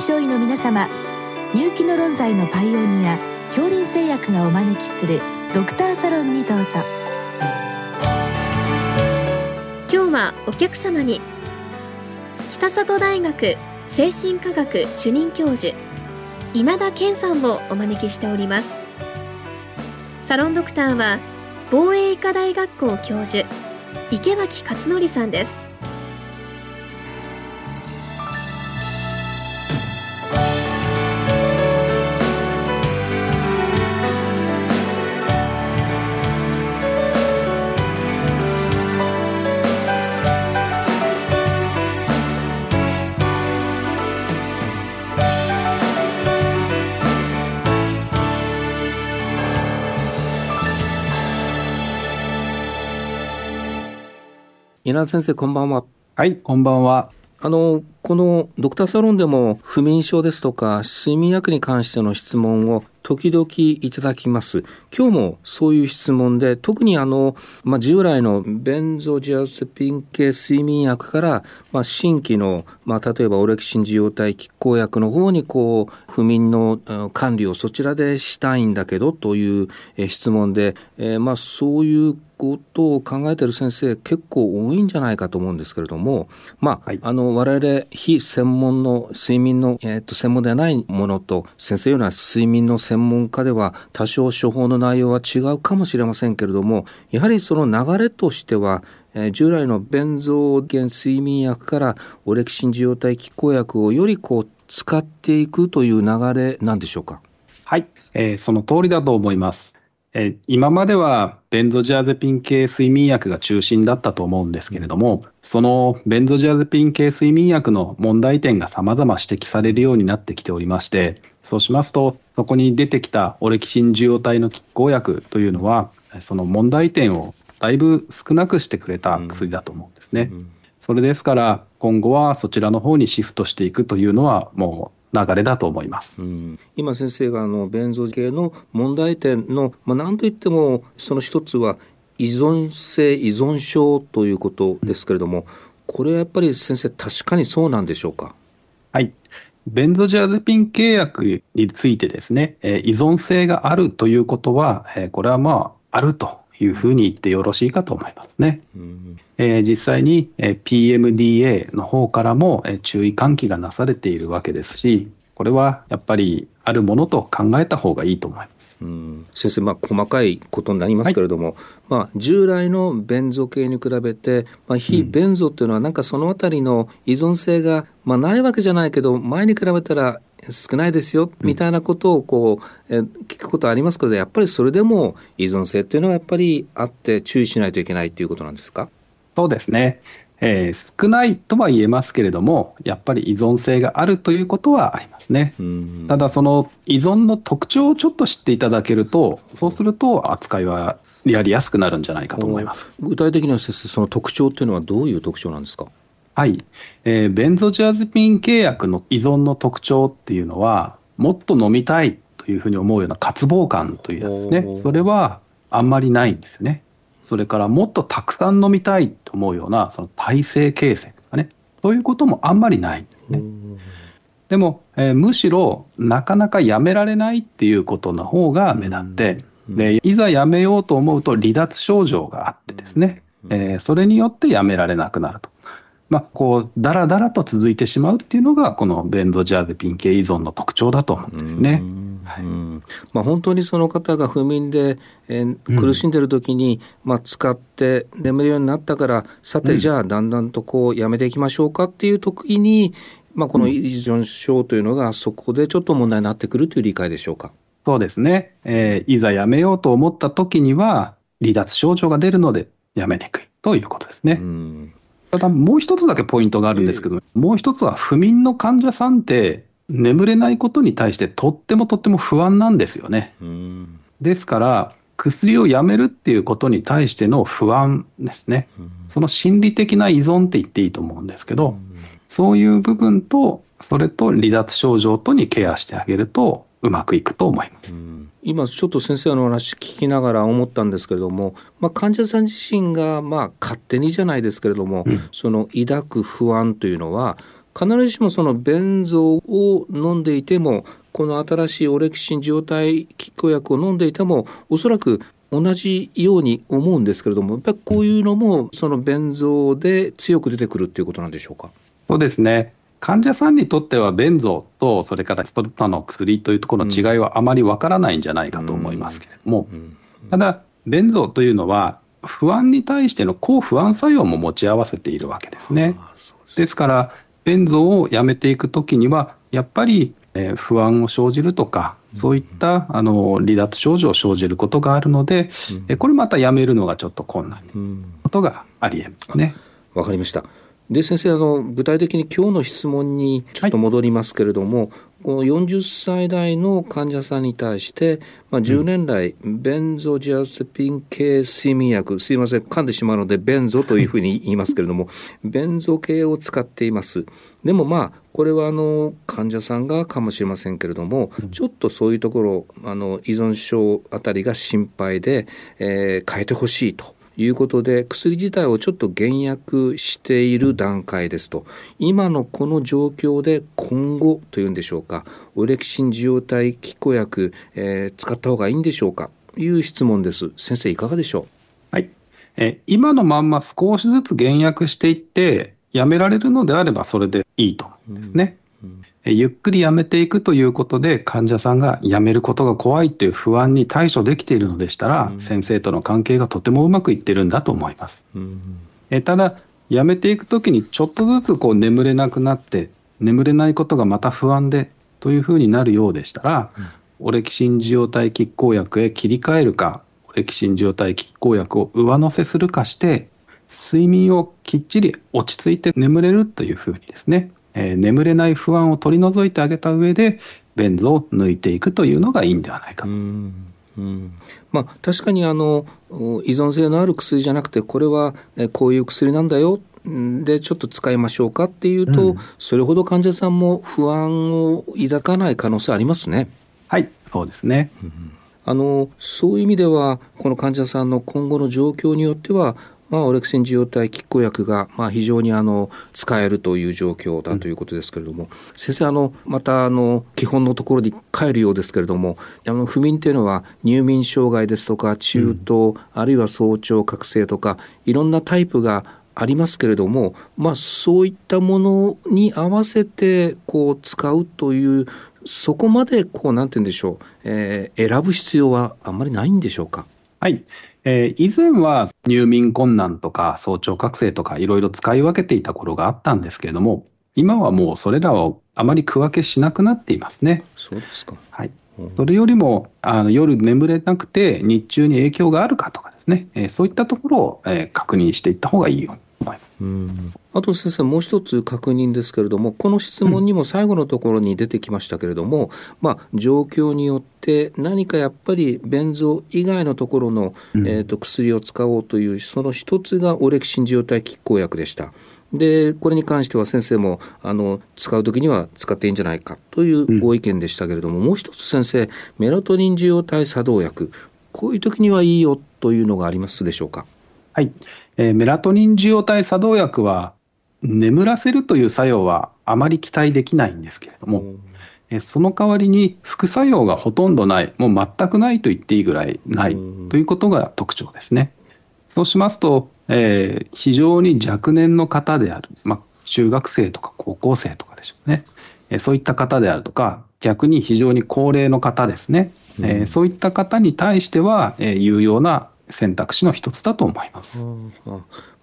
症医の皆様入気の論剤のパイオニア恐林製薬がお招きするドクターサロンにどうぞ。今日はお客様に北里大学精神科学主任教授稲田健さんをお招きしております。サロンドクターは防衛医科大学校教授池脇勝則さんです。稲田先生こんばんは。はいこんばんは。あのこのドクターサロンでも不眠症ですとか睡眠薬に関しての質問を時々いただきます。今日もそういう質問で、特にあの、まあ、従来のベンゾジアセピン系睡眠薬から、まあ、新規の、まあ、例えばオレキシン受容体拮抗薬の方にこう、不眠の管理をそちらでしたいんだけどという質問で、えー、まあ、そういうことを考えている先生結構多いんじゃないかと思うんですけれども、まあ、はい、あの、我々非専門の睡眠の、え、ー、と、専門ではないものと、先生ような睡眠の専門家では多少処方の内容は違うかもしれませんけれども、やはりその流れとしては、え、従来のベンゾゲン睡眠薬からオレキシン受容体拮抗薬をよりこう使っていくという流れなんでしょうか？はい、えー、その通りだと思います。え今まではベンゾジアゼピン系睡眠薬が中心だったと思うんですけれども、そのベンゾジアゼピン系睡眠薬の問題点が様々指摘されるようになってきておりまして、そうしますと、そこに出てきたオレキシン受容体の拮抗薬というのは、その問題点をだいぶ少なくしてくれた薬だと思うんですね。うん。うん、それですから、今後はそちらの方にシフトしていくというのは、もう流れだと思います、うん、今先生があのベンゾ系の問題点の、まあ、何といってもその一つは依存性依存症ということですけれどもこれはやっぱり先生確かにそうなんでしょうか？はい。ベンゾジアゼピン契約についてですね、えー、依存性があるということは、えー、これはまああるというふうに言ってよろしいかと思いますね。うんえー、実際に、えー、PMDA の方からも、えー、注意喚起がなされているわけですし、これはやっぱりあるものと考えた方がいいと思います。うん、先生、まあ、細かいことになりますけれども、はい、まあ、従来のベンゾ系に比べて、まあ、非ベンゾっていうのは、なんかそのあたりの依存性が、まあ、ないわけじゃないけど、前に比べたら少ないですよ、みたいなことをこう、え聞くことありますけど、やっぱりそれでも依存性っていうのはやっぱりあって注意しないといけないということなんですか？そうですね。えー、少ないとは言えますけれども、やっぱり依存性があるということはありますね。ただ、その依存の特徴をちょっと知っていただけると、そうすると扱いはやりやすくなるんじゃないかと思います具体的には先生、その特徴というのはどういう特徴なんですか？はい、えー、ベンゾジアゼピン契約の依存の特徴っていうのは、もっと飲みたいというふうに思うような渇望感というやつですね、それはあんまりないんですよね。それからもっとたくさん飲みたいと思うようなその体制形成とかね、そういうこともあんまりないんですね。でも、えー、むしろなかなかやめられないっていうことの方が目立って、でいざやめようと思うと離脱症状があってですね、えー、それによってやめられなくなると。まあ、こう、だらだらと続いてしまうっていうのが、このベンゾジャーゼピン系依存の特徴だと思うんですね。はい、まあ、本当にその方が不眠で、えー、苦しんでる時に、うん、まあ、使って眠るようになったから、さて、じゃあ、だんだんとこう、やめていきましょうかっていう時に、まあ、この依存症というのが、そこでちょっと問題になってくるという理解でしょうか？そうですね。えー、いざやめようと思った時には、離脱症状が出るので、やめにくいということですね。うんただもう一つだけポイントがあるんですけど、えー、もう一つは不眠の患者さんって眠れないことに対してとってもとっても不安なんですよね。ですから薬をやめるっていうことに対しての不安ですね。その心理的な依存って言っていいと思うんですけど、そういう部分とそれと離脱症状とにケアしてあげるとうまくいくと思います。今ちょっと先生の話聞きながら思ったんですけれども、まあ、患者さん自身がまあ勝手にじゃないですけれども、うん、その抱く不安というのは必ずしもそのベンゾを飲んでいてもこの新しいオレキシン受容体拮抗薬を飲んでいてもおそらく同じように思うんですけれどもやっぱりこういうのもそのベンゾで強く出てくるっていうことなんでしょうか？そうですね患者さんにとってはベンゾとそれからストルタの薬というところの違いはあまりわからないんじゃないかと思いますけれども、ただベンゾというのは不安に対しての抗不安作用も持ち合わせているわけですね。ですから、ベンゾをやめていくときには、やっぱり、えー、不安を生じるとか、そういったあの離脱症状を生じることがあるので、うん、これまたやめるのがちょっと困難なことがありえますね。わ、かりました。で先生あの具体的に今日の質問にちょっと戻りますけれども、はい、この40歳代の患者さんに対して、まあ、10年来、うん、ベンゾジアセピン系睡眠薬すいません噛んでしまうのでベンゾというふうに言いますけれども ベンゾ系を使っています。でもまあこれはあの患者さんがかもしれませんけれども、うん、ちょっとそういうところあの依存症あたりが心配で、えー、変えてほしいと。いうことで薬自体をちょっと減薬している段階ですと。今のこの状況で今後というんでしょうか。オレキシン受容体拮抗薬、えー、使った方がいいんでしょうか。という質問です。先生いかがでしょう？はい。え今のまんま少しずつ減薬していってやめられるのであればそれでいいと思うんですね。ゆっくりやめていくということで、患者さんがやめることが怖いという不安に対処できているのでしたら、うん、先生との関係がとてもうまくいってるんだと思います。うん、えただ、やめていくときにちょっとずつこう眠れなくなって、眠れないことがまた不安でというふうになるようでしたら、うん、オレキシン受容体拮抗薬へ切り替えるか、オレキシン受容体拮抗薬を上乗せするかして、睡眠をきっちり落ち着いて眠れるというふうにですね、えー、眠れない不安を取り除いてあげた上で、ベンゾを抜いていくというのがいいんではないかと。うんまあ、確かにあの依存性のある薬じゃなくてこれはこういう薬なんだよ。でちょっと使いましょうかっていうと、うん、それほど患者さんも不安を抱かない可能性ありますね。はいそうですね、うん、あのそういう意味ではこの患者さんの今後の状況によってはまあ、オレクセン受容体拮抗薬が、まあ、非常にあの使えるという状況だということですけれども、うん、先生あのまたあの基本のところに帰るようですけれどもあの不眠というのは入眠障害ですとか中等、うん、あるいは早朝覚醒とかいろんなタイプがありますけれども、まあ、そういったものに合わせてこう使うというそこまでこうなんて言うんでしょう、えー、選ぶ必要はあんまりないんでしょうか？はいえー、以前は入眠困難とか早朝覚醒とかいろいろ使い分けていた頃があったんですけれども、今はもうそれらをあまり区分けしなくなっていますね。そうですか。はい。それよりもあの夜眠れなくて日中に影響があるかとかですね、えー、そういったところを、えー、確認していった方がいいようん。あと先生もう一つ確認ですけれどもこの質問にも最後のところに出てきましたけれども、うん、まあ、状況によって何かやっぱり便蔵以外のところの、うん、えーと、薬を使おうというその一つがオレキシン受容体拮抗薬でした。でこれに関しては先生もあの使う時には使っていいんじゃないかというご意見でしたけれども、うん、もう一つ先生メラトニン受容体作動薬こういう時にはいいよというのがありますでしょうか？はいえー、メラトニン受容体作動薬は眠らせるという作用はあまり期待できないんですけれども、えー、その代わりに副作用がほとんどない、もう全くないと言っていいぐらいないということが特徴ですね。そうしますと、えー、非常に若年の方である、まあ、中学生とか高校生とかでしょうね、えー、そういった方であるとか、逆に非常に高齢の方ですね、えー、そういった方に対しては、えー、有用な選択肢の一つだと思います。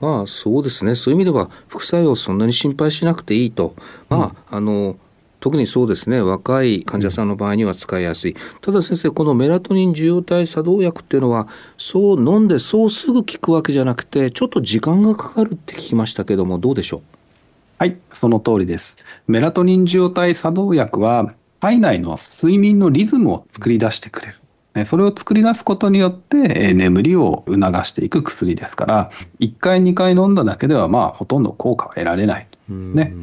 まあそうですね。そういう意味では副作用そんなに心配しなくていいと、まあ、うん、あの特にそうですね。若い患者さんの場合には使いやすい、ただ先生このメラトニン受容体作動薬っていうのはそう飲んでそうすぐ効くわけじゃなくてちょっと時間がかかるって聞きましたけどもどうでしょう？はいその通りです。メラトニン受容体作動薬は体内の睡眠のリズムを作り出してくれるそれを作り出すことによって、眠りを促していく薬ですから、1回、2回飲んだだけでは、まあ、ほとんど効果は得られないですね。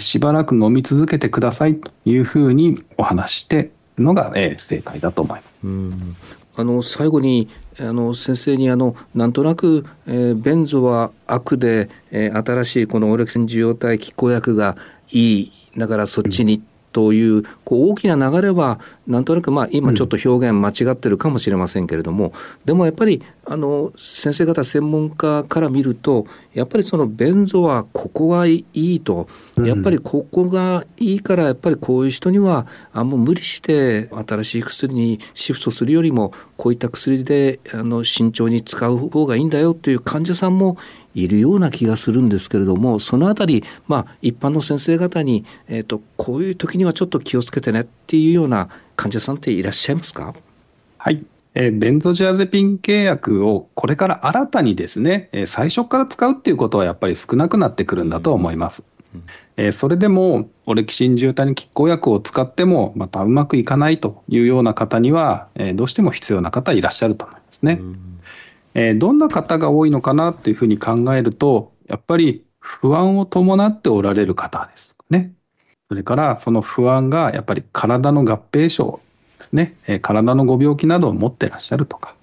しばらく飲み続けてくださいというふうにお話してのが、えー、正解だと思います。あの最後にあの先生にあのなんとなく、えー、ベンゾは悪で、えー、新しいこのオレクセン受容体拮抗薬がいいだからそっちにというこう大きな流れはなんとなくまあ今ちょっと表現間違ってるかもしれませんけれども、でもやっぱりあの先生方専門家から見るとやっぱりその便座はここがいいと、やっぱりここがいいからやっぱりこういう人にはあもう無理して新しい薬にシフトするよりもこういった薬であの慎重に使う方がいいんだよという患者さんもいるような気がするんですけれどもそのあたり、まあ、一般の先生方に、えーと、こういう時にはちょっと気をつけてねっていうような患者さんっていらっしゃいますか？はいえー、ベンゾジアゼピン契約をこれから新たにですね、えー、最初から使うっていうことはやっぱり少なくなってくるんだと思います。うんえー、それでも、オレキシン重体に拮抗薬を使っても、またうまくいかないというような方には、えー、どうしても必要な方いらっしゃると思いますね。うんえー、どんな方が多いのかなというふうに考えると、やっぱり不安を伴っておられる方ですね。それからその不安がやっぱり体の合併症ですね、えー、体のご病気などを持ってらっしゃるとか、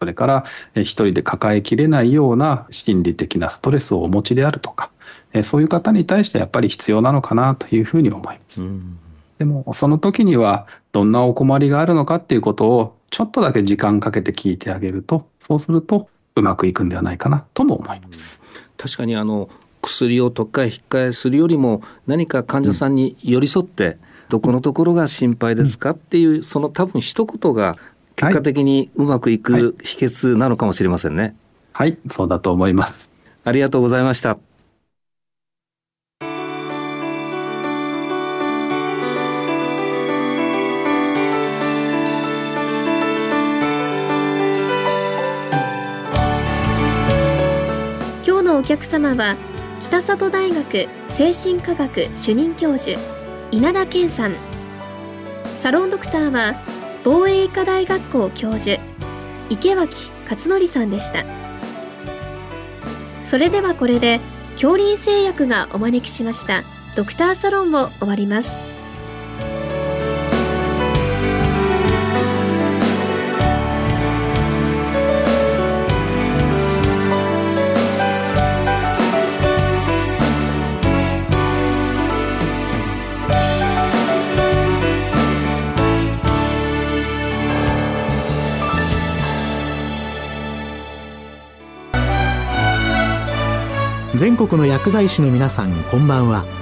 それから一人で抱えきれないような心理的なストレスをお持ちであるとか、えそういう方に対してやっぱり必要なのかなというふうに思います。うんでも、その時には、どんなお困りがあるのかっていうことを、ちょっとだけ時間かけて聞いてあげると、そうすると、うまくいくんではないかなとも思います。確かにあの薬を特化引っ換えするよりも何か患者さんに寄り添って、どこのところが心配ですかっていう、その多分一言が結果的にうまくいく秘訣なのかもしれませんね。はい、はい、そうだと思います。ありがとうございました。お客様は北里大学精神科学主任教授稲田健さん。サロンドクターは防衛医科大学校教授池脇勝則さんでした。それではこれで恐林製薬がお招きしましたドクターサロンを終わります。全国の薬剤師の皆さんこんばんは。